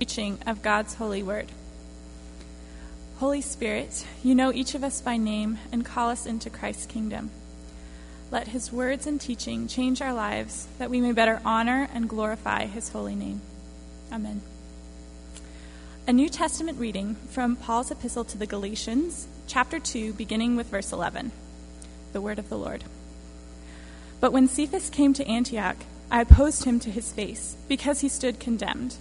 preaching of God's holy word. Holy Spirit, you know each of us by name and call us into Christ's kingdom. Let his words and teaching change our lives that we may better honor and glorify his holy name. Amen. A New Testament reading from Paul's epistle to the Galatians, chapter 2, beginning with verse 11. The word of the Lord. But when Cephas came to Antioch, I opposed him to his face, because he stood condemned.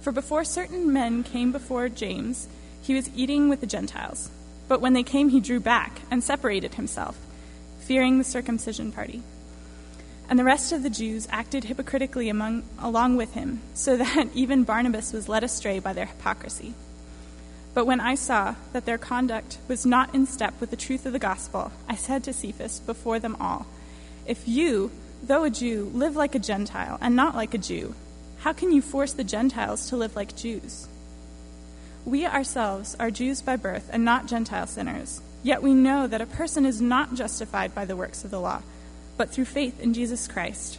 For before certain men came before James, he was eating with the Gentiles. But when they came, he drew back and separated himself, fearing the circumcision party. And the rest of the Jews acted hypocritically among, along with him, so that even Barnabas was led astray by their hypocrisy. But when I saw that their conduct was not in step with the truth of the gospel, I said to Cephas before them all, If you, though a Jew, live like a Gentile and not like a Jew, how can you force the Gentiles to live like Jews? We ourselves are Jews by birth and not Gentile sinners. Yet we know that a person is not justified by the works of the law, but through faith in Jesus Christ.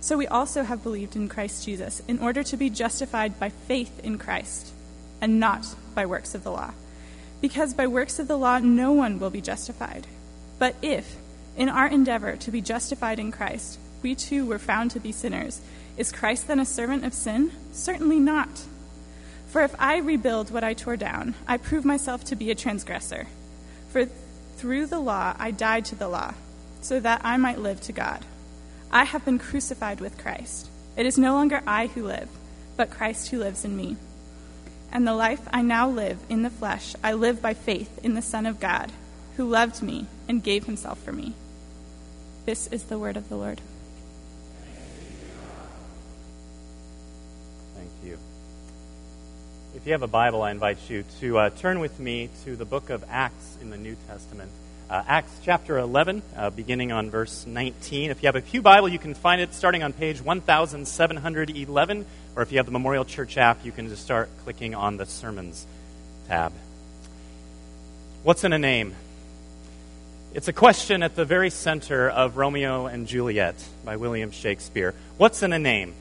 So we also have believed in Christ Jesus in order to be justified by faith in Christ and not by works of the law. Because by works of the law no one will be justified. But if, in our endeavor to be justified in Christ, we too were found to be sinners, is Christ then a servant of sin? Certainly not. For if I rebuild what I tore down, I prove myself to be a transgressor. For through the law I died to the law, so that I might live to God. I have been crucified with Christ. It is no longer I who live, but Christ who lives in me. And the life I now live in the flesh, I live by faith in the Son of God, who loved me and gave himself for me. This is the word of the Lord. If you have a Bible, I invite you to uh, turn with me to the book of Acts in the New Testament. Uh, Acts chapter 11, uh, beginning on verse 19. If you have a Pew Bible, you can find it starting on page 1711, or if you have the Memorial Church app, you can just start clicking on the Sermons tab. What's in a name? It's a question at the very center of Romeo and Juliet by William Shakespeare. What's in a name?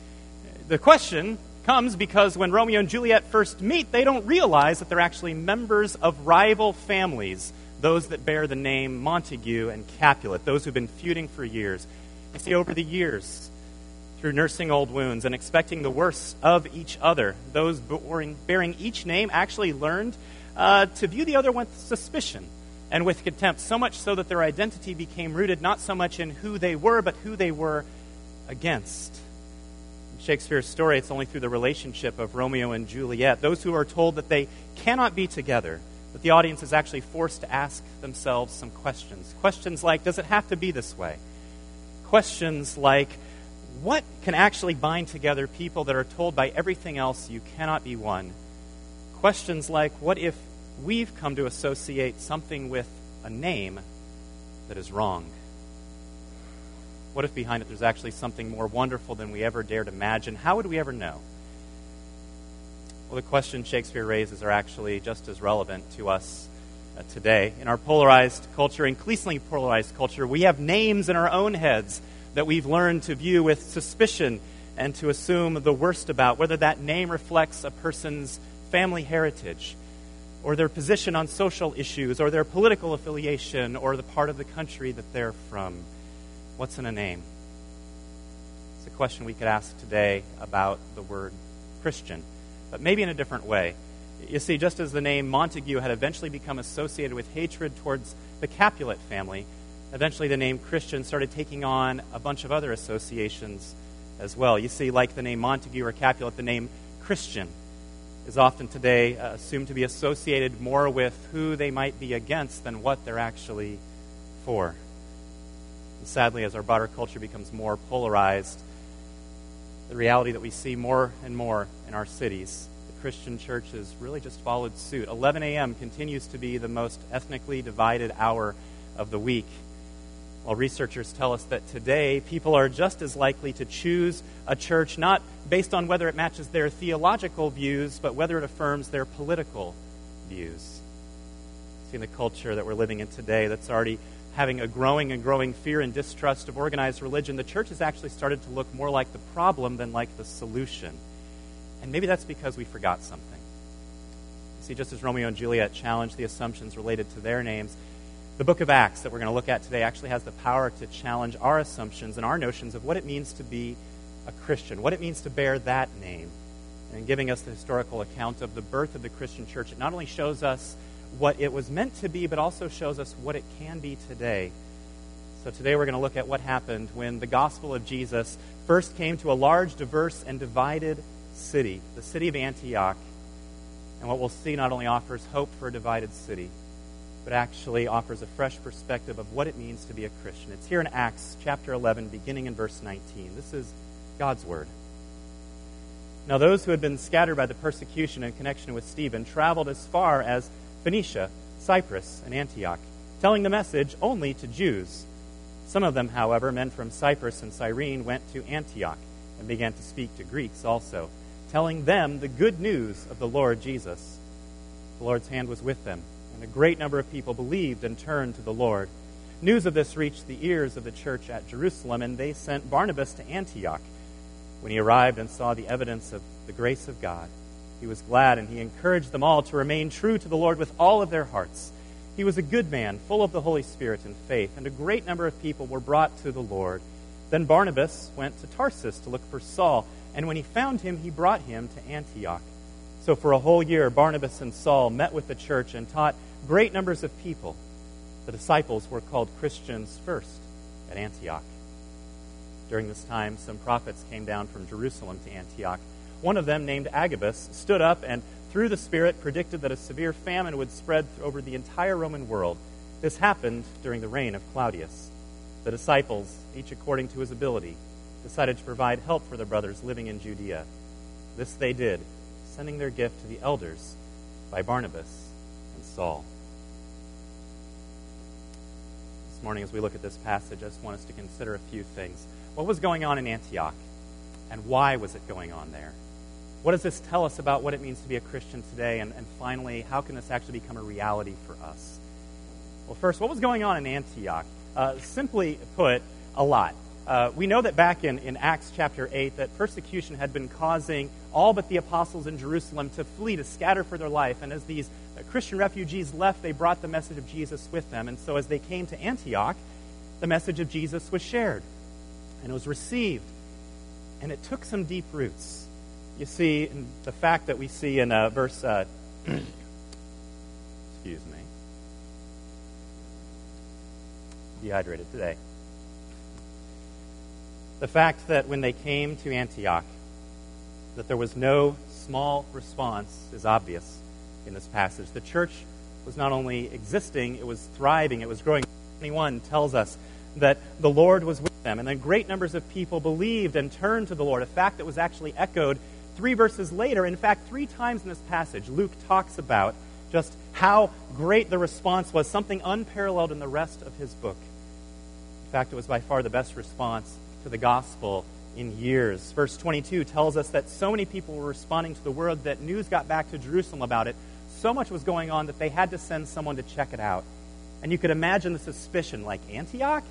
The question comes because when Romeo and Juliet first meet, they don't realize that they're actually members of rival families, those that bear the name Montague and Capulet, those who've been feuding for years. You see, over the years, through nursing old wounds and expecting the worst of each other, those bearing each name actually learned uh, to view the other with suspicion and with contempt, so much so that their identity became rooted not so much in who they were, but who they were against. Shakespeare's story, it's only through the relationship of Romeo and Juliet, those who are told that they cannot be together, that the audience is actually forced to ask themselves some questions. Questions like, does it have to be this way? Questions like, what can actually bind together people that are told by everything else you cannot be one? Questions like, what if we've come to associate something with a name that is wrong? What if behind it there's actually something more wonderful than we ever dared imagine? How would we ever know? Well, the questions Shakespeare raises are actually just as relevant to us uh, today. In our polarized culture, increasingly polarized culture, we have names in our own heads that we've learned to view with suspicion and to assume the worst about, whether that name reflects a person's family heritage or their position on social issues or their political affiliation or the part of the country that they're from. What's in a name? It's a question we could ask today about the word Christian, but maybe in a different way. You see, just as the name Montague had eventually become associated with hatred towards the Capulet family, eventually the name Christian started taking on a bunch of other associations as well. You see, like the name Montague or Capulet, the name Christian is often today uh, assumed to be associated more with who they might be against than what they're actually for. Sadly, as our broader culture becomes more polarized, the reality that we see more and more in our cities, the Christian church has really just followed suit. 11 a.m. continues to be the most ethnically divided hour of the week. While researchers tell us that today people are just as likely to choose a church not based on whether it matches their theological views, but whether it affirms their political views. In the culture that we're living in today, that's already having a growing and growing fear and distrust of organized religion, the church has actually started to look more like the problem than like the solution. And maybe that's because we forgot something. See, just as Romeo and Juliet challenged the assumptions related to their names, the book of Acts that we're going to look at today actually has the power to challenge our assumptions and our notions of what it means to be a Christian, what it means to bear that name. And in giving us the historical account of the birth of the Christian church, it not only shows us what it was meant to be, but also shows us what it can be today. So today we're going to look at what happened when the gospel of Jesus first came to a large, diverse, and divided city, the city of Antioch. And what we'll see not only offers hope for a divided city, but actually offers a fresh perspective of what it means to be a Christian. It's here in Acts chapter 11, beginning in verse 19. This is God's word. Now, those who had been scattered by the persecution in connection with Stephen traveled as far as Phoenicia, Cyprus, and Antioch, telling the message only to Jews. Some of them, however, men from Cyprus and Cyrene, went to Antioch and began to speak to Greeks also, telling them the good news of the Lord Jesus. The Lord's hand was with them, and a great number of people believed and turned to the Lord. News of this reached the ears of the church at Jerusalem, and they sent Barnabas to Antioch. When he arrived and saw the evidence of the grace of God, he was glad and he encouraged them all to remain true to the Lord with all of their hearts. He was a good man, full of the Holy Spirit and faith, and a great number of people were brought to the Lord. Then Barnabas went to Tarsus to look for Saul, and when he found him, he brought him to Antioch. So for a whole year, Barnabas and Saul met with the church and taught great numbers of people. The disciples were called Christians first at Antioch. During this time, some prophets came down from Jerusalem to Antioch. One of them, named Agabus, stood up and, through the Spirit, predicted that a severe famine would spread over the entire Roman world. This happened during the reign of Claudius. The disciples, each according to his ability, decided to provide help for their brothers living in Judea. This they did, sending their gift to the elders by Barnabas and Saul. This morning, as we look at this passage, I just want us to consider a few things. What was going on in Antioch? And why was it going on there? What does this tell us about what it means to be a Christian today? And, and finally, how can this actually become a reality for us? Well, first, what was going on in Antioch? Uh, simply put, a lot. Uh, we know that back in, in Acts chapter 8 that persecution had been causing all but the apostles in Jerusalem to flee, to scatter for their life. And as these uh, Christian refugees left, they brought the message of Jesus with them. And so as they came to Antioch, the message of Jesus was shared and it was received. And it took some deep roots. You see, the fact that we see in uh, verse, uh, excuse me, dehydrated today. The fact that when they came to Antioch, that there was no small response is obvious in this passage. The church was not only existing, it was thriving, it was growing. 21 tells us that the Lord was with them. And then great numbers of people believed and turned to the Lord, a fact that was actually echoed three verses later. In fact, three times in this passage, Luke talks about just how great the response was, something unparalleled in the rest of his book. In fact, it was by far the best response to the gospel in years. Verse 22 tells us that so many people were responding to the word that news got back to Jerusalem about it. So much was going on that they had to send someone to check it out. And you could imagine the suspicion like, Antioch?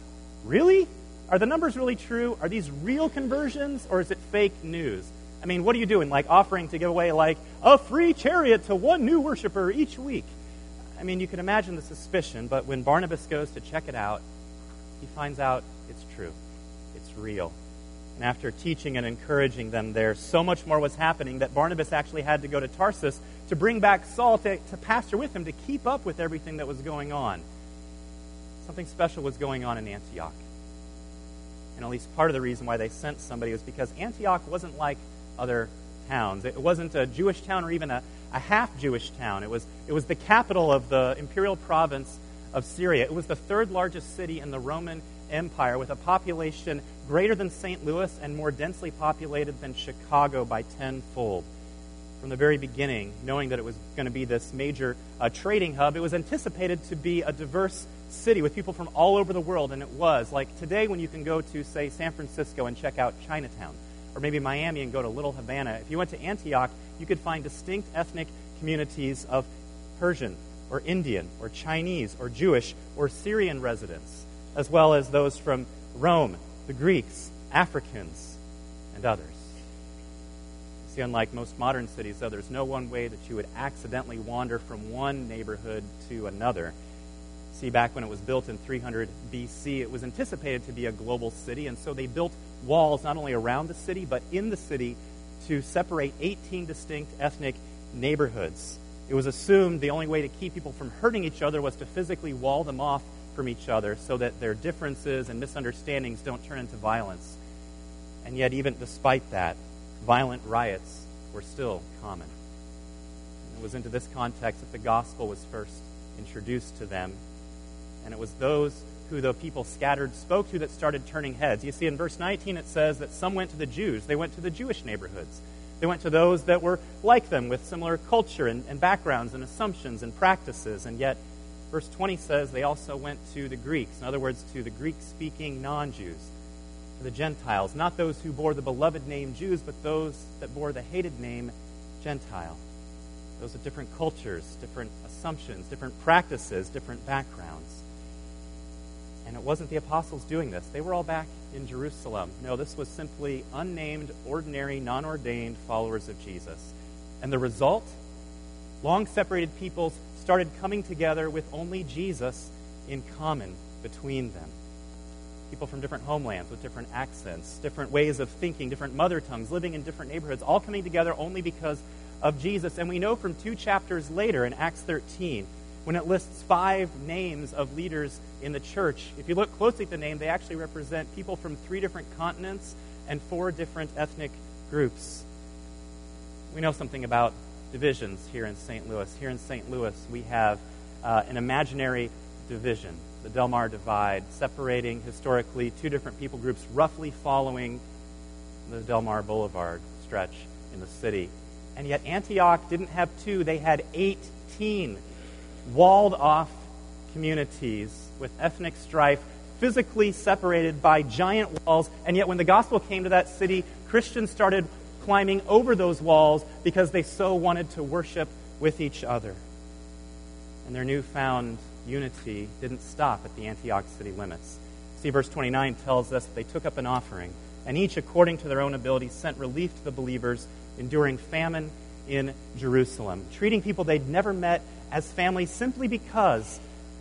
Really? Are the numbers really true? Are these real conversions or is it fake news? I mean, what are you doing? Like offering to give away like a free chariot to one new worshiper each week? I mean, you can imagine the suspicion, but when Barnabas goes to check it out, he finds out it's true. It's real. And after teaching and encouraging them there, so much more was happening that Barnabas actually had to go to Tarsus to bring back Saul to, to pastor with him to keep up with everything that was going on. Something special was going on in Antioch. And at least part of the reason why they sent somebody was because Antioch wasn't like other towns. It wasn't a Jewish town or even a, a half Jewish town. It was, it was the capital of the imperial province of Syria. It was the third largest city in the Roman Empire with a population greater than St. Louis and more densely populated than Chicago by tenfold. From the very beginning, knowing that it was going to be this major uh, trading hub, it was anticipated to be a diverse city with people from all over the world, and it was. Like today, when you can go to, say, San Francisco and check out Chinatown, or maybe Miami and go to Little Havana, if you went to Antioch, you could find distinct ethnic communities of Persian, or Indian, or Chinese, or Jewish, or Syrian residents, as well as those from Rome, the Greeks, Africans, and others. See, unlike most modern cities, though, there's no one way that you would accidentally wander from one neighborhood to another. See, back when it was built in 300 BC, it was anticipated to be a global city, and so they built walls not only around the city, but in the city to separate 18 distinct ethnic neighborhoods. It was assumed the only way to keep people from hurting each other was to physically wall them off from each other so that their differences and misunderstandings don't turn into violence. And yet, even despite that, violent riots were still common. It was into this context that the gospel was first introduced to them. And it was those who the people scattered spoke to that started turning heads. You see, in verse 19, it says that some went to the Jews, they went to the Jewish neighborhoods. They went to those that were like them with similar culture and, and backgrounds and assumptions and practices. And yet, verse 20 says they also went to the Greeks, in other words, to the Greek speaking non Jews to the Gentiles, not those who bore the beloved name Jews, but those that bore the hated name Gentile. Those with different cultures, different assumptions, different practices, different backgrounds. And it wasn't the apostles doing this. They were all back in Jerusalem. No, this was simply unnamed, ordinary, non ordained followers of Jesus. And the result? Long separated peoples started coming together with only Jesus in common between them people from different homelands with different accents, different ways of thinking, different mother tongues, living in different neighborhoods, all coming together only because of Jesus. And we know from two chapters later in Acts 13, when it lists five names of leaders in the church, if you look closely at the name, they actually represent people from three different continents and four different ethnic groups. We know something about divisions here in St. Louis. Here in St. Louis, we have uh, an imaginary division the Delmar Divide, separating historically two different people groups roughly following the Delmar Boulevard stretch in the city. And yet Antioch didn't have two, they had 18 walled off communities with ethnic strife, physically separated by giant walls. And yet when the gospel came to that city, Christians started climbing over those walls because they so wanted to worship with each other. And their newfound unity didn't stop at the Antioch city limits. See, verse 29 tells us they took up an offering, and each, according to their own ability, sent relief to the believers, enduring famine in Jerusalem, treating people they'd never met as family simply because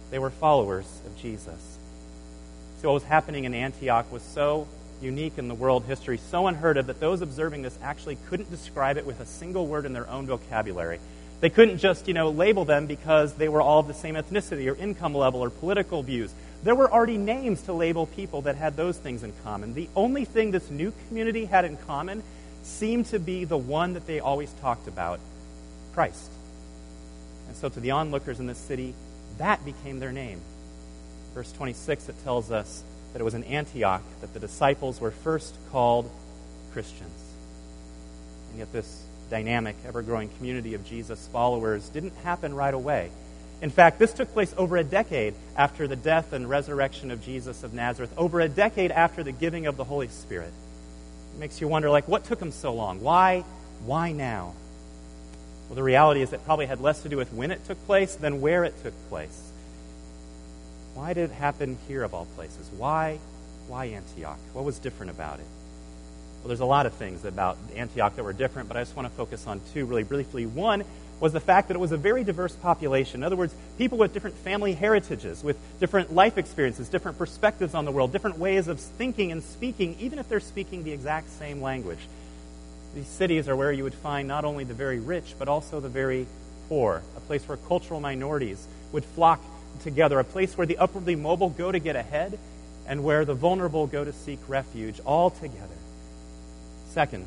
they were followers of Jesus. So, what was happening in Antioch was so unique in the world history, so unheard of, that those observing this actually couldn't describe it with a single word in their own vocabulary. They couldn't just, you know, label them because they were all of the same ethnicity or income level or political views. There were already names to label people that had those things in common. The only thing this new community had in common seemed to be the one that they always talked about Christ. And so to the onlookers in this city, that became their name. Verse 26, it tells us that it was in Antioch that the disciples were first called Christians. And yet, this dynamic, ever growing community of Jesus followers didn't happen right away. In fact, this took place over a decade after the death and resurrection of Jesus of Nazareth, over a decade after the giving of the Holy Spirit. It makes you wonder, like, what took him so long? Why, why now? Well, the reality is it probably had less to do with when it took place than where it took place. Why did it happen here of all places? Why, why Antioch? What was different about it? Well, there's a lot of things about Antioch that were different, but I just want to focus on two really briefly. One was the fact that it was a very diverse population. In other words, people with different family heritages, with different life experiences, different perspectives on the world, different ways of thinking and speaking, even if they're speaking the exact same language. These cities are where you would find not only the very rich, but also the very poor, a place where cultural minorities would flock together, a place where the upwardly mobile go to get ahead, and where the vulnerable go to seek refuge, all together. Second,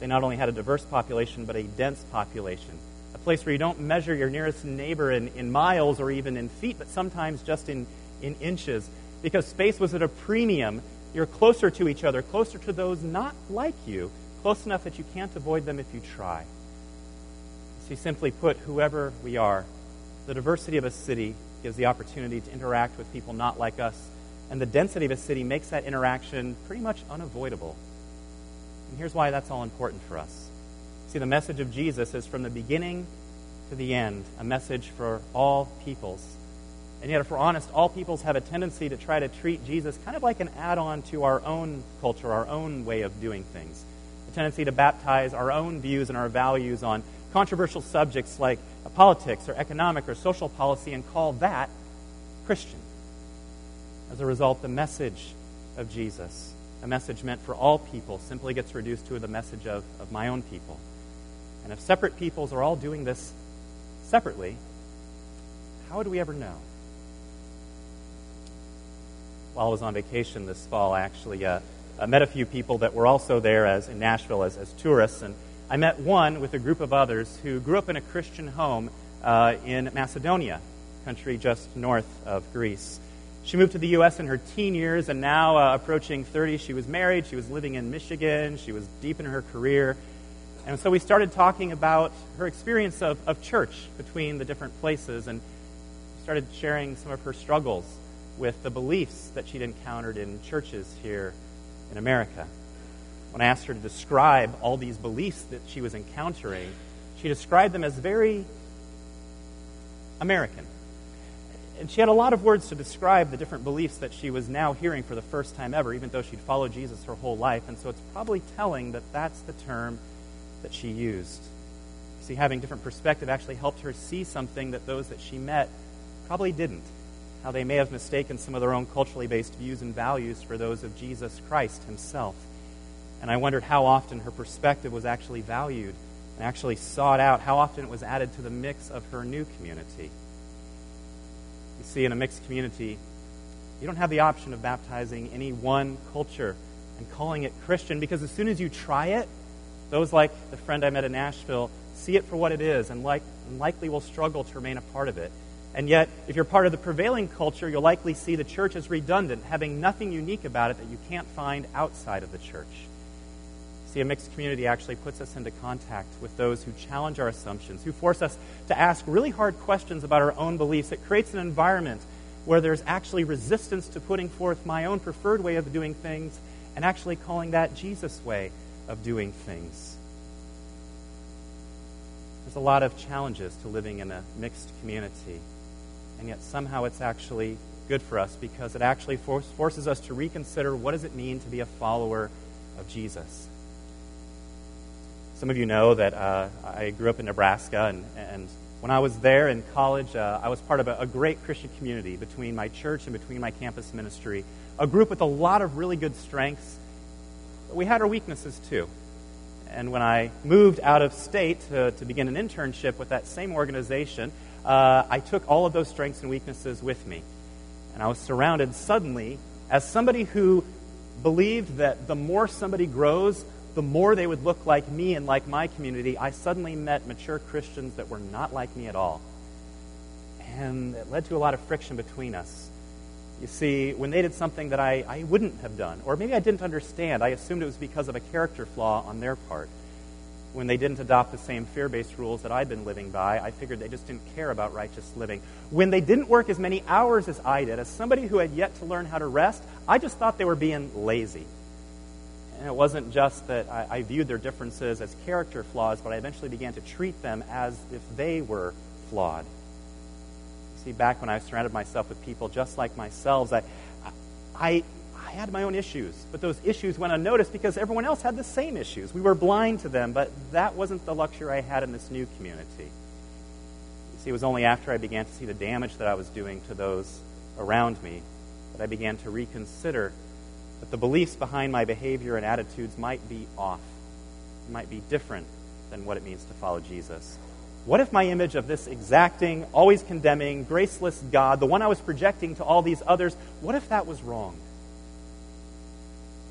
they not only had a diverse population, but a dense population. A place where you don't measure your nearest neighbor in, in miles or even in feet, but sometimes just in, in inches. Because space was at a premium, you're closer to each other, closer to those not like you, close enough that you can't avoid them if you try. See, simply put, whoever we are, the diversity of a city gives the opportunity to interact with people not like us, and the density of a city makes that interaction pretty much unavoidable. And here's why that's all important for us. See, the message of Jesus is from the beginning to the end a message for all peoples. And yet, if we're honest, all peoples have a tendency to try to treat Jesus kind of like an add on to our own culture, our own way of doing things. A tendency to baptize our own views and our values on controversial subjects like politics or economic or social policy and call that Christian. As a result, the message of Jesus, a message meant for all people, simply gets reduced to the message of, of my own people. And if separate peoples are all doing this separately, how would we ever know? While I was on vacation this fall, I actually uh, I met a few people that were also there as in Nashville as, as tourists, and I met one with a group of others who grew up in a Christian home uh, in Macedonia, country just north of Greece. She moved to the U.S. in her teen years, and now uh, approaching 30, she was married. She was living in Michigan. She was deep in her career. And so we started talking about her experience of, of church between the different places and started sharing some of her struggles with the beliefs that she'd encountered in churches here in America. When I asked her to describe all these beliefs that she was encountering, she described them as very American. And she had a lot of words to describe the different beliefs that she was now hearing for the first time ever, even though she'd followed Jesus her whole life. And so it's probably telling that that's the term that she used. See, having different perspective actually helped her see something that those that she met probably didn't. How they may have mistaken some of their own culturally based views and values for those of Jesus Christ himself. And I wondered how often her perspective was actually valued and actually sought out, how often it was added to the mix of her new community. You see, in a mixed community, you don't have the option of baptizing any one culture and calling it Christian because as soon as you try it, those like the friend I met in Nashville see it for what it is and, like, and likely will struggle to remain a part of it. And yet, if you're part of the prevailing culture, you'll likely see the church as redundant, having nothing unique about it that you can't find outside of the church. See, a mixed community actually puts us into contact with those who challenge our assumptions, who force us to ask really hard questions about our own beliefs. It creates an environment where there's actually resistance to putting forth my own preferred way of doing things and actually calling that Jesus' way of doing things. There's a lot of challenges to living in a mixed community, and yet somehow it's actually good for us because it actually forces us to reconsider what does it mean to be a follower of Jesus. Some of you know that uh, I grew up in Nebraska, and, and when I was there in college, uh, I was part of a, a, great Christian community between my church and between my campus ministry. A group with a lot of really good strengths but we had our weaknesses too. And when I moved out of state to, to begin an internship with that same organization, uh, I took all of those strengths and weaknesses with me. And I was surrounded suddenly as somebody who believed that the more somebody grows, the more they would look like me and like my community. I suddenly met mature Christians that were not like me at all. And it led to a lot of friction between us. You see, when they did something that I, I wouldn't have done, or maybe I didn't understand, I assumed it was because of a character flaw on their part. When they didn't adopt the same fear based rules that I'd been living by, I figured they just didn't care about righteous living. When they didn't work as many hours as I did, as somebody who had yet to learn how to rest, I just thought they were being lazy. And it wasn't just that I, I viewed their differences as character flaws, but I eventually began to treat them as if they were flawed see, back when I surrounded myself with people just like myself, I, I, I had my own issues, but those issues went unnoticed because everyone else had the same issues. We were blind to them, but that wasn't the luxury I had in this new community. You see, it was only after I began to see the damage that I was doing to those around me that I began to reconsider that the beliefs behind my behavior and attitudes might be off, might be different than what it means to follow Jesus. What if my image of this exacting, always condemning, graceless God, the one I was projecting to all these others, what if that was wrong?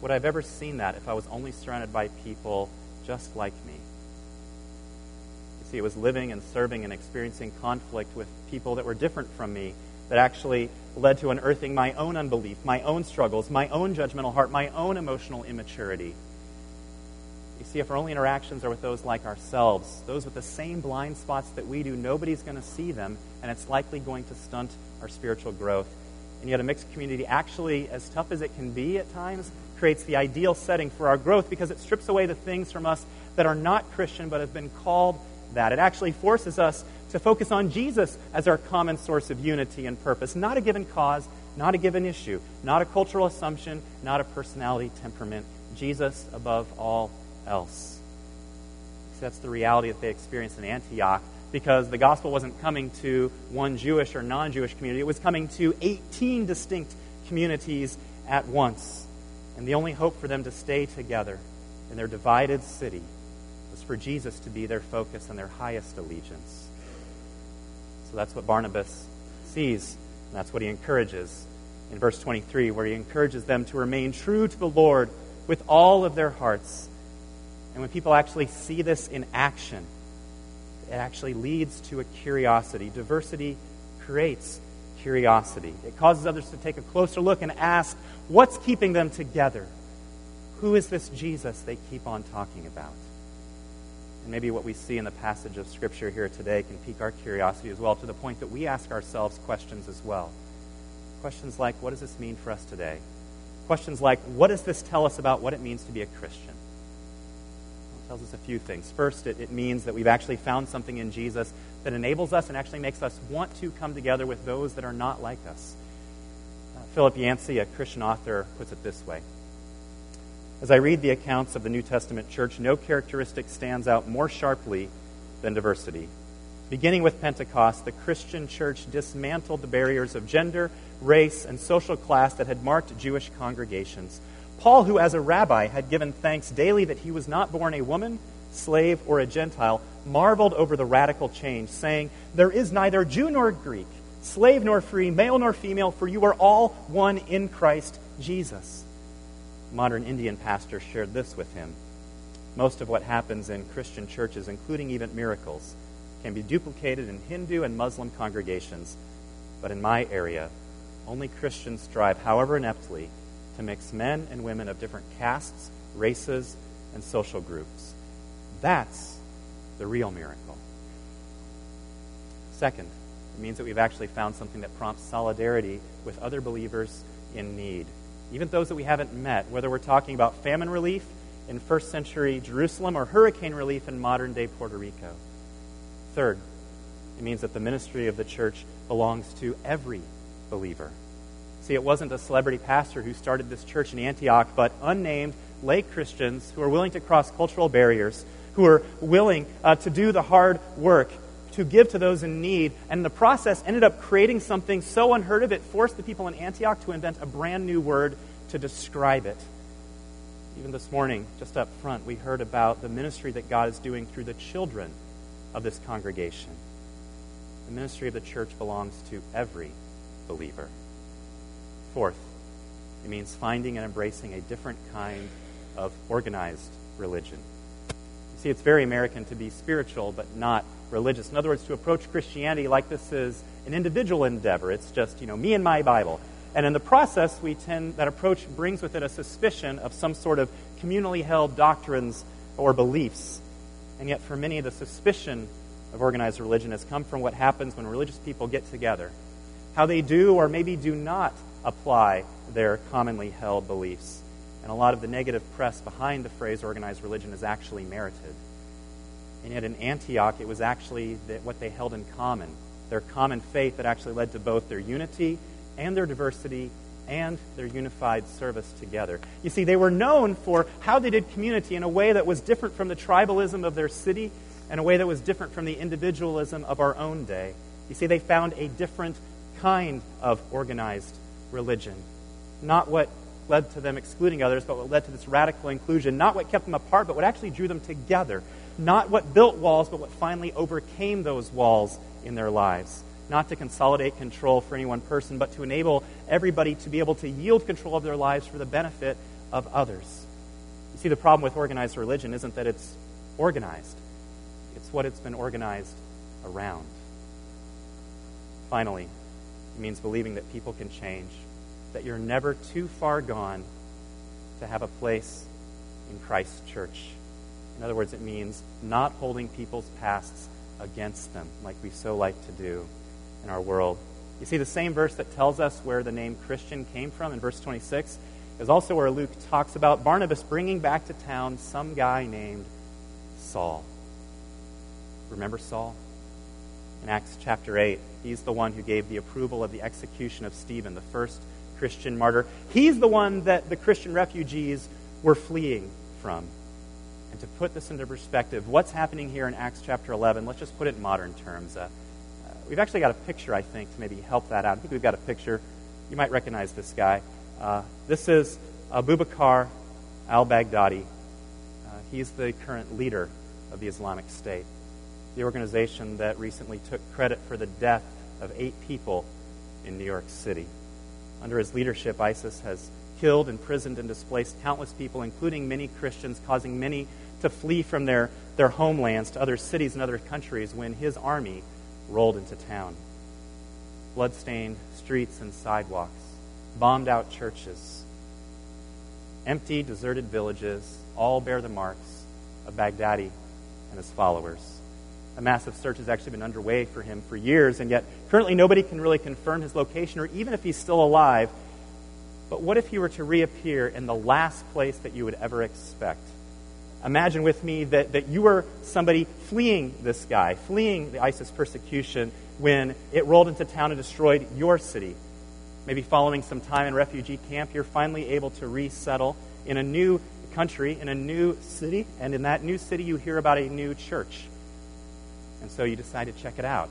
Would I have ever seen that if I was only surrounded by people just like me? You see, it was living and serving and experiencing conflict with people that were different from me that actually led to unearthing my own unbelief, my own struggles, my own judgmental heart, my own emotional immaturity. You see, if our only interactions are with those like ourselves, those with the same blind spots that we do, nobody's going to see them, and it's likely going to stunt our spiritual growth. And yet, a mixed community, actually, as tough as it can be at times, creates the ideal setting for our growth because it strips away the things from us that are not Christian but have been called that. It actually forces us to focus on Jesus as our common source of unity and purpose, not a given cause, not a given issue, not a cultural assumption, not a personality temperament. Jesus above all else. That's the reality that they experienced in Antioch because the gospel wasn't coming to one Jewish or non Jewish community, it was coming to 18 distinct communities at once. And the only hope for them to stay together in their divided city was for Jesus to be their focus and their highest allegiance. So that's what Barnabas sees, and that's what he encourages in verse 23, where he encourages them to remain true to the Lord with all of their hearts. And when people actually see this in action, it actually leads to a curiosity. Diversity creates curiosity. It causes others to take a closer look and ask, what's keeping them together? Who is this Jesus they keep on talking about? And maybe what we see in the passage of Scripture here today can pique our curiosity as well to the point that we ask ourselves questions as well. Questions like, what does this mean for us today? Questions like, what does this tell us about what it means to be a Christian? It tells us a few things. First, it, it means that we've actually found something in Jesus that enables us and actually makes us want to come together with those that are not like us. Uh, Philip Yancey, a Christian author, puts it this way As I read the accounts of the New Testament church, no characteristic stands out more sharply than diversity. Beginning with Pentecost, the Christian church dismantled the barriers of gender, race, and social class that had marked Jewish congregations. Paul, who as a rabbi had given thanks daily that he was not born a woman, slave, or a Gentile, marveled over the radical change, saying, There is neither Jew nor Greek, slave nor free, male nor female, for you are all one in Christ Jesus. Modern Indian pastor shared this with him. Most of what happens in Christian churches, including even miracles, can be duplicated in Hindu and Muslim congregations. But in my area, only Christians strive, however ineptly, to mix men and women of different castes, races, and social groups. That's the real miracle. Second, it means that we've actually found something that prompts solidarity with other believers in need. Even those that we haven't met, whether we're talking about famine relief in first century Jerusalem or hurricane relief in modern day Puerto Rico. Third, it means that the ministry of the church belongs to every believer. See, it wasn't a celebrity pastor who started this church in Antioch, but unnamed lay Christians who are willing to cross cultural barriers, who are willing uh, to do the hard work to give to those in need. And the process ended up creating something so unheard of, it forced the people in Antioch to invent a brand new word to describe it. Even this morning, just up front, we heard about the ministry that God is doing through the children of this congregation. The ministry of the church belongs to every believer. Fourth, it means finding and embracing a different kind of organized religion. See, it's very American to be spiritual but not religious. In other words, to approach Christianity like this is an individual endeavor. It's just, you know, me and my Bible. And in the process, we tend, that approach brings with it a suspicion of some sort of communally held doctrines or beliefs. And yet, for many, the suspicion of organized religion has come from what happens when religious people get together. How they do or maybe do not apply their commonly held beliefs. And a lot of the negative press behind the phrase organized religion is actually merited. And yet in Antioch, it was actually what they held in common their common faith that actually led to both their unity and their diversity and their unified service together. You see, they were known for how they did community in a way that was different from the tribalism of their city and a way that was different from the individualism of our own day. You see, they found a different kind of organized religion. Not what led to them excluding others, but what led to this radical inclusion. Not what kept them apart, but what actually drew them together. Not what built walls, but what finally overcame those walls in their lives. Not to consolidate control for any one person, but to enable everybody to be able to yield control of their lives for the benefit of others. You see, the problem with organized religion isn't that it's organized, it's what it's been organized around. Finally, it means believing that people can change, that you're never too far gone to have a place in Christ's church. In other words, it means not holding people's pasts against them like we so like to do in our world. You see, the same verse that tells us where the name Christian came from in verse 26 is also where Luke talks about Barnabas bringing back to town some guy named Saul. Remember Saul? In Acts chapter 8, he's the one who gave the approval of the execution of Stephen, the first Christian martyr. He's the one that the Christian refugees were fleeing from. And to put this into perspective, what's happening here in Acts chapter 11, let's just put it in modern terms. Uh, uh, we've actually got a picture, I think, to maybe help that out. I think we've got a picture. You might recognize this guy. Uh, this is Abu Bakr al Baghdadi. Uh, he's the current leader of the Islamic State, the organization that recently took credit for the death of eight people in New York City. Under his leadership, ISIS has killed, imprisoned, and displaced countless people, including many Christians, causing many to flee from their, their homelands to other cities and other countries when his army rolled into town. Bloodstained streets and sidewalks, bombed out churches, empty, deserted villages all bear the marks of Baghdadi and his followers. A massive search has actually been underway for him for years, and yet currently nobody can really confirm his location or even if he's still alive. But what if he were to reappear in the last place that you would ever expect? Imagine with me that, that you were somebody fleeing this guy, fleeing the ISIS persecution when it rolled into town and destroyed your city. Maybe following some time in refugee camp, you're finally able to resettle in a new country, in a new city, and in that new city, you hear about a new church and so you decide to check it out.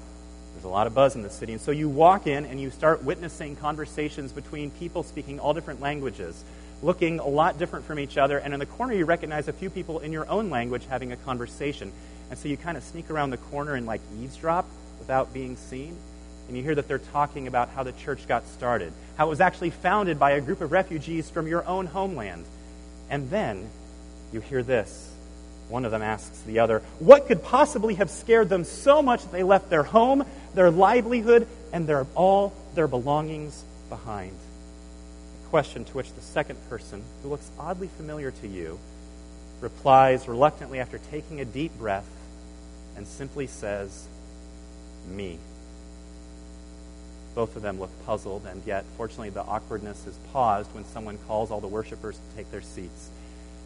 There's a lot of buzz in the city. And so you walk in and you start witnessing conversations between people speaking all different languages, looking a lot different from each other. And in the corner, you recognize a few people in your own language having a conversation. And so you kind of sneak around the corner and like eavesdrop without being seen. And you hear that they're talking about how the church got started, how it was actually founded by a group of refugees from your own homeland. And then you hear this one of them asks the other, What could possibly have scared them so much that they left their home, their livelihood, and their, all their belongings behind? A question to which the second person, who looks oddly familiar to you, replies reluctantly after taking a deep breath and simply says, Me. Both of them look puzzled, and yet, fortunately, the awkwardness is paused when someone calls all the worshippers to take their seats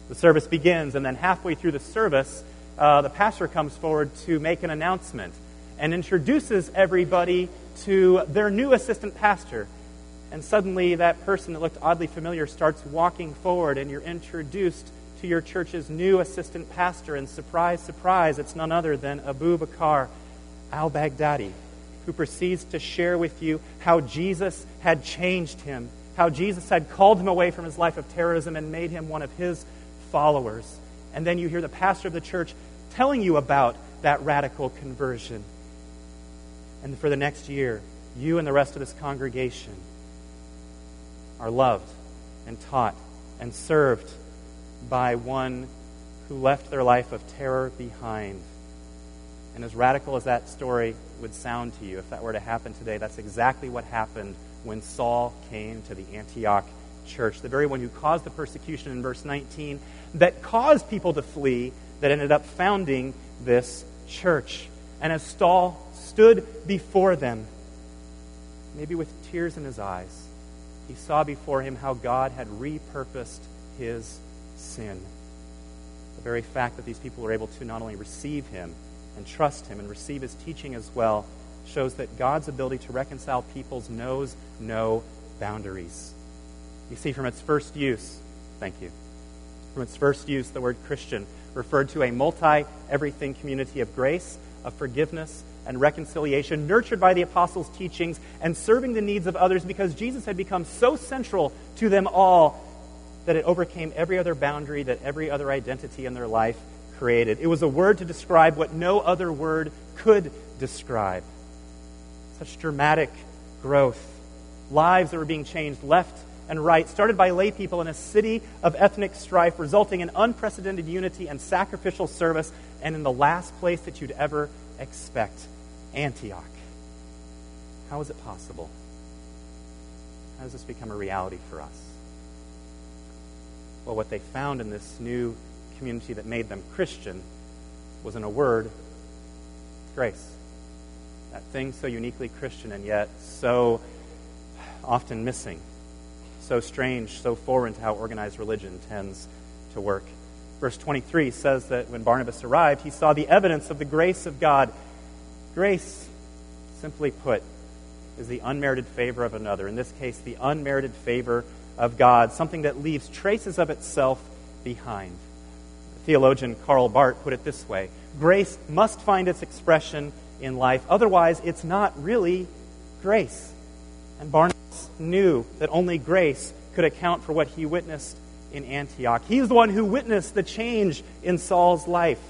the service begins, and then halfway through the service, uh, the pastor comes forward to make an announcement and introduces everybody to their new assistant pastor. And suddenly, that person that looked oddly familiar starts walking forward, and you're introduced to your church's new assistant pastor. And surprise, surprise, it's none other than Abu Bakr al Baghdadi, who proceeds to share with you how Jesus had changed him, how Jesus had called him away from his life of terrorism and made him one of his followers. And then you hear the pastor of the church telling you about that radical conversion. And for the next year, you and the rest of this congregation are loved and taught and served by one who left their life of terror behind. And as radical as that story would sound to you, if that were to happen today, that's exactly what happened when Saul came to the Antioch church, the very one who caused the persecution in verse 19, that caused people to flee, that ended up founding this church. And as Saul stood before them, maybe with tears in his eyes, he saw before him how God had repurposed his sin. The very fact that these people were able to not only receive him and trust him and receive his teaching as well shows that God's ability to reconcile peoples knows no boundaries. You see, from its first use, thank you, from its first use, the word Christian referred to a multi everything community of grace, of forgiveness, and reconciliation, nurtured by the apostles' teachings and serving the needs of others because Jesus had become so central to them all that it overcame every other boundary that every other identity in their life created. It was a word to describe what no other word could describe. Such dramatic growth. Lives that were being changed left and right, started by lay people in a city of ethnic strife, resulting in unprecedented unity and sacrificial service, and in the last place that you'd ever expect Antioch. How is it possible? How does this become a reality for us? Well, what they found in this new community that made them Christian was in a word grace. That thing so uniquely Christian and yet so often missing so strange, so foreign to how organized religion tends to work. Verse 23 says that when Barnabas arrived, he saw the evidence of the grace of God. Grace, simply put, is the unmerited favor of another. In this case, the unmerited favor of God, something that leaves traces of itself behind. theologian Karl Barth put it this way Grace must find its expression in life, otherwise, it's not really grace. And Barnabas knew that only grace could account for what he witnessed in Antioch. He's the one who witnessed the change in Saul's life.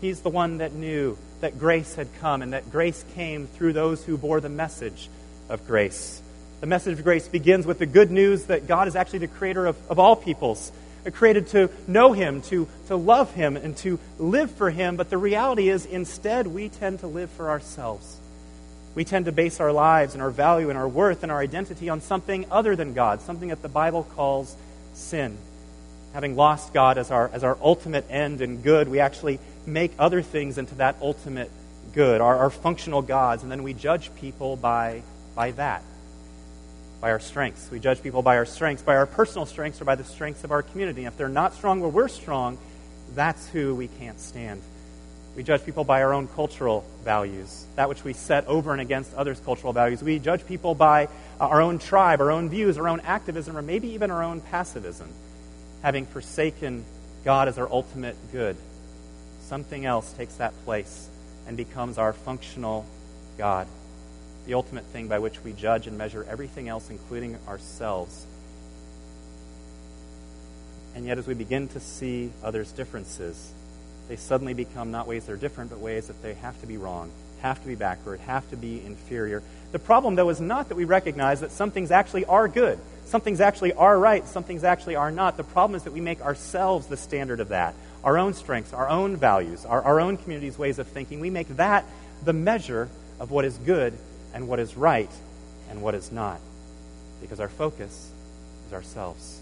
He's the one that knew that grace had come and that grace came through those who bore the message of grace. The message of grace begins with the good news that God is actually the creator of, of all peoples, created to know Him, to, to love Him, and to live for Him. But the reality is, instead, we tend to live for ourselves. We tend to base our lives and our value and our worth and our identity on something other than God, something that the Bible calls sin. Having lost God as our, as our ultimate end and good, we actually make other things into that ultimate good, our, our functional gods, and then we judge people by, by that, by our strengths. We judge people by our strengths, by our personal strengths, or by the strengths of our community. And if they're not strong where we're strong, that's who we can't stand. We judge people by our own cultural values, that which we set over and against others' cultural values. We judge people by our own tribe, our own views, our own activism, or maybe even our own passivism, having forsaken God as our ultimate good. Something else takes that place and becomes our functional God, the ultimate thing by which we judge and measure everything else, including ourselves. And yet, as we begin to see others' differences, they suddenly become not ways they're different, but ways that they have to be wrong, have to be backward, have to be inferior. The problem, though, is not that we recognize that some things actually are good, some things actually are right, some things actually are not. The problem is that we make ourselves the standard of that. Our own strengths, our own values, our, our own community's ways of thinking, we make that the measure of what is good and what is right and what is not. Because our focus is ourselves.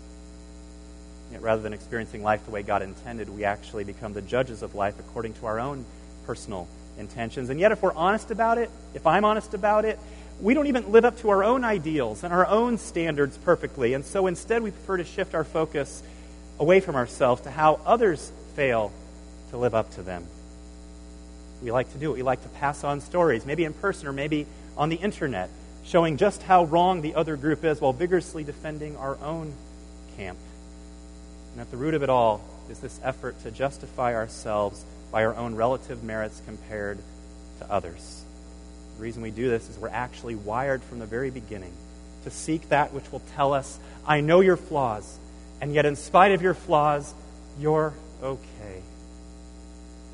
Yet rather than experiencing life the way God intended, we actually become the judges of life according to our own personal intentions. And yet, if we're honest about it, if I'm honest about it, we don't even live up to our own ideals and our own standards perfectly. And so instead, we prefer to shift our focus away from ourselves to how others fail to live up to them. We like to do it. We like to pass on stories, maybe in person or maybe on the internet, showing just how wrong the other group is while vigorously defending our own camp. And at the root of it all is this effort to justify ourselves by our own relative merits compared to others. The reason we do this is we're actually wired from the very beginning to seek that which will tell us, I know your flaws, and yet in spite of your flaws, you're okay.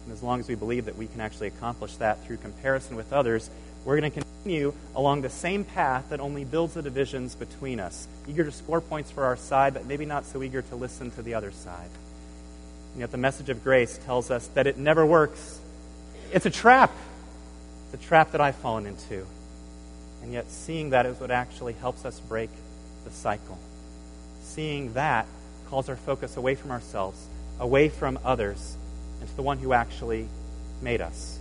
And as long as we believe that we can actually accomplish that through comparison with others, we're going to continue along the same path that only builds the divisions between us, eager to score points for our side, but maybe not so eager to listen to the other side. And yet the message of grace tells us that it never works. It's a trap. It's a trap that I've fallen into. And yet seeing that is what actually helps us break the cycle. Seeing that calls our focus away from ourselves, away from others, and to the one who actually made us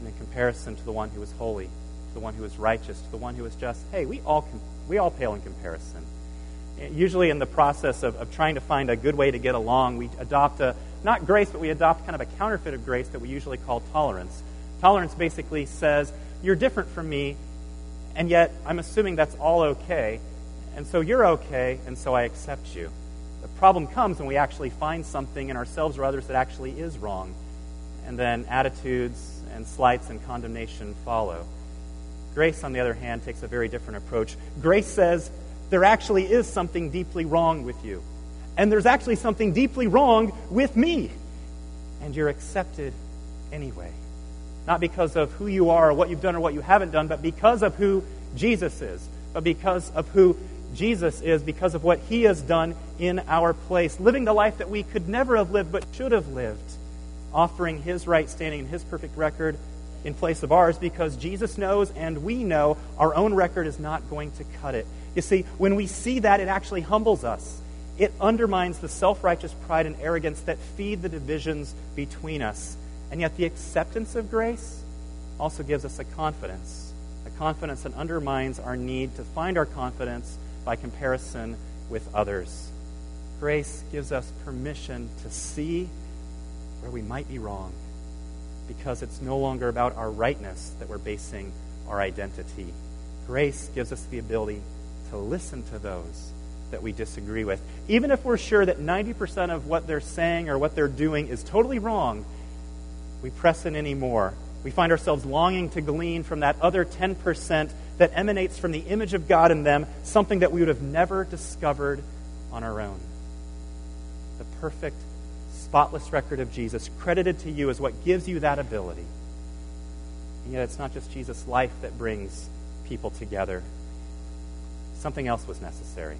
and in comparison to the one who is holy, to the one who is righteous, to the one who is just, hey, we all, we all pale in comparison. Usually, in the process of, of trying to find a good way to get along, we adopt a, not grace, but we adopt kind of a counterfeit of grace that we usually call tolerance. Tolerance basically says, you're different from me, and yet I'm assuming that's all okay, and so you're okay, and so I accept you. The problem comes when we actually find something in ourselves or others that actually is wrong, and then attitudes and slights and condemnation follow. Grace, on the other hand, takes a very different approach. Grace says there actually is something deeply wrong with you, and there's actually something deeply wrong with me, and you're accepted anyway. Not because of who you are or what you've done or what you haven't done, but because of who Jesus is, but because of who Jesus is, because of what he has done in our place, living the life that we could never have lived but should have lived offering his right standing and his perfect record in place of ours because Jesus knows and we know our own record is not going to cut it. You see, when we see that, it actually humbles us. It undermines the self righteous pride and arrogance that feed the divisions between us. And yet, the acceptance of grace also gives us a confidence, a confidence that undermines our need to find our confidence by comparison with others. Grace gives us permission to see where we might be wrong because it's no longer about our rightness that we're basing our identity. Grace gives us the ability to listen to those that we disagree with. Even if we're sure that 90% of what they're saying or what they're doing is totally wrong, we press in anymore. We find ourselves longing to glean from that other 10% that emanates from the image of God in them something that we would have never discovered on our own. The perfect, spotless record of Jesus credited to you is what gives you that ability. And yet, it's not just Jesus' life that brings people together, something else was necessary.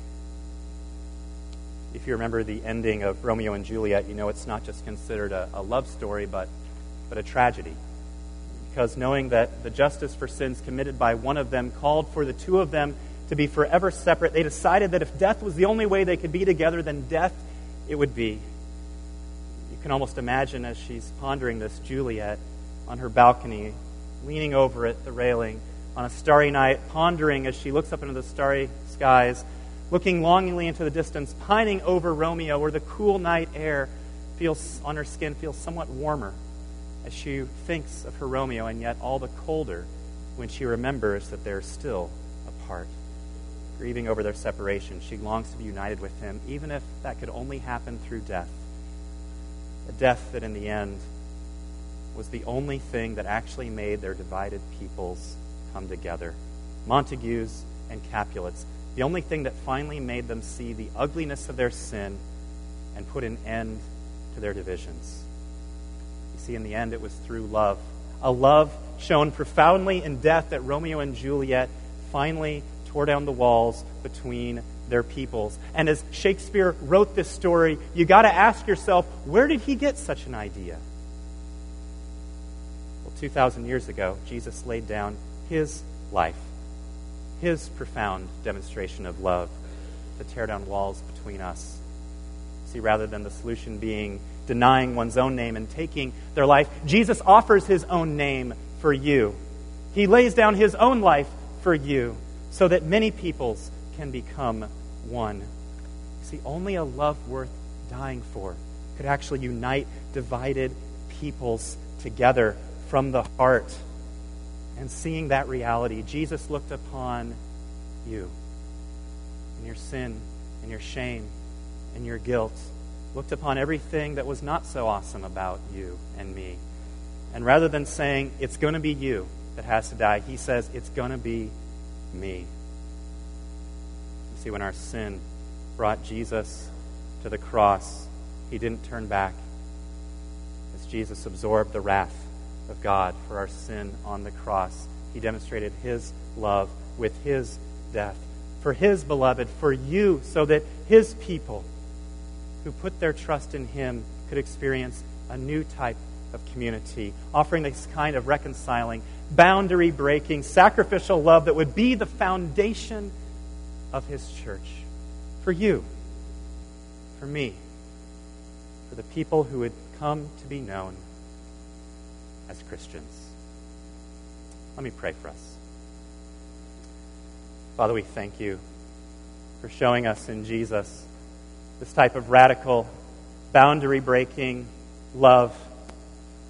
If you remember the ending of Romeo and Juliet, you know it's not just considered a, a love story, but, but a tragedy. Because knowing that the justice for sins committed by one of them called for the two of them to be forever separate, they decided that if death was the only way they could be together, then death it would be. Can almost imagine as she's pondering this, Juliet on her balcony, leaning over at the railing on a starry night, pondering as she looks up into the starry skies looking longingly into the distance, pining over Romeo, where the cool night air feels on her skin feels somewhat warmer as she thinks of her Romeo, and yet all the colder when she remembers that they're still apart. Grieving over their separation, she longs to be united with him, even if that could only happen through death. A death that in the end was the only thing that actually made their divided peoples come together. Montagues and Capulets the only thing that finally made them see the ugliness of their sin and put an end to their divisions. You see, in the end, it was through love. A love shown profoundly in death that Romeo and Juliet finally tore down the walls between their peoples. And as Shakespeare wrote this story, you got to ask yourself, where did he get such an idea? Well, 2,000 years ago, Jesus laid down his life his profound demonstration of love to tear down walls between us. See, rather than the solution being denying one's own name and taking their life, Jesus offers his own name for you. He lays down his own life for you so that many peoples can become one. See, only a love worth dying for could actually unite divided peoples together from the heart and seeing that reality, Jesus looked upon you and your sin and your shame and your guilt, looked upon everything that was not so awesome about you and me. And rather than saying, it's going to be you that has to die, he says, it's going to be me. See, when our sin brought Jesus to the cross, he didn't turn back as Jesus absorbed the wrath of God for our sin on the cross. He demonstrated his love with his death for his beloved, for you, so that his people who put their trust in him could experience a new type of community, offering this kind of reconciling, boundary breaking, sacrificial love that would be the foundation of his church. For you, for me, for the people who would come to be known as Christians. Let me pray for us. Father, we thank you for showing us in Jesus this type of radical, boundary breaking love.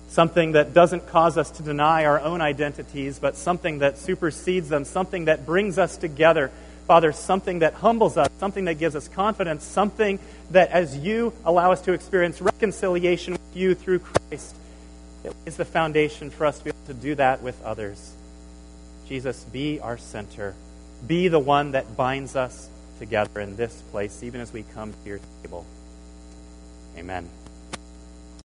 Something that doesn't cause us to deny our own identities, but something that supersedes them, something that brings us together. Father, something that humbles us, something that gives us confidence, something that as you allow us to experience reconciliation with you through Christ, it lays the foundation for us to be able to do that with others. Jesus, be our center. Be the one that binds us together in this place, even as we come to your table. Amen.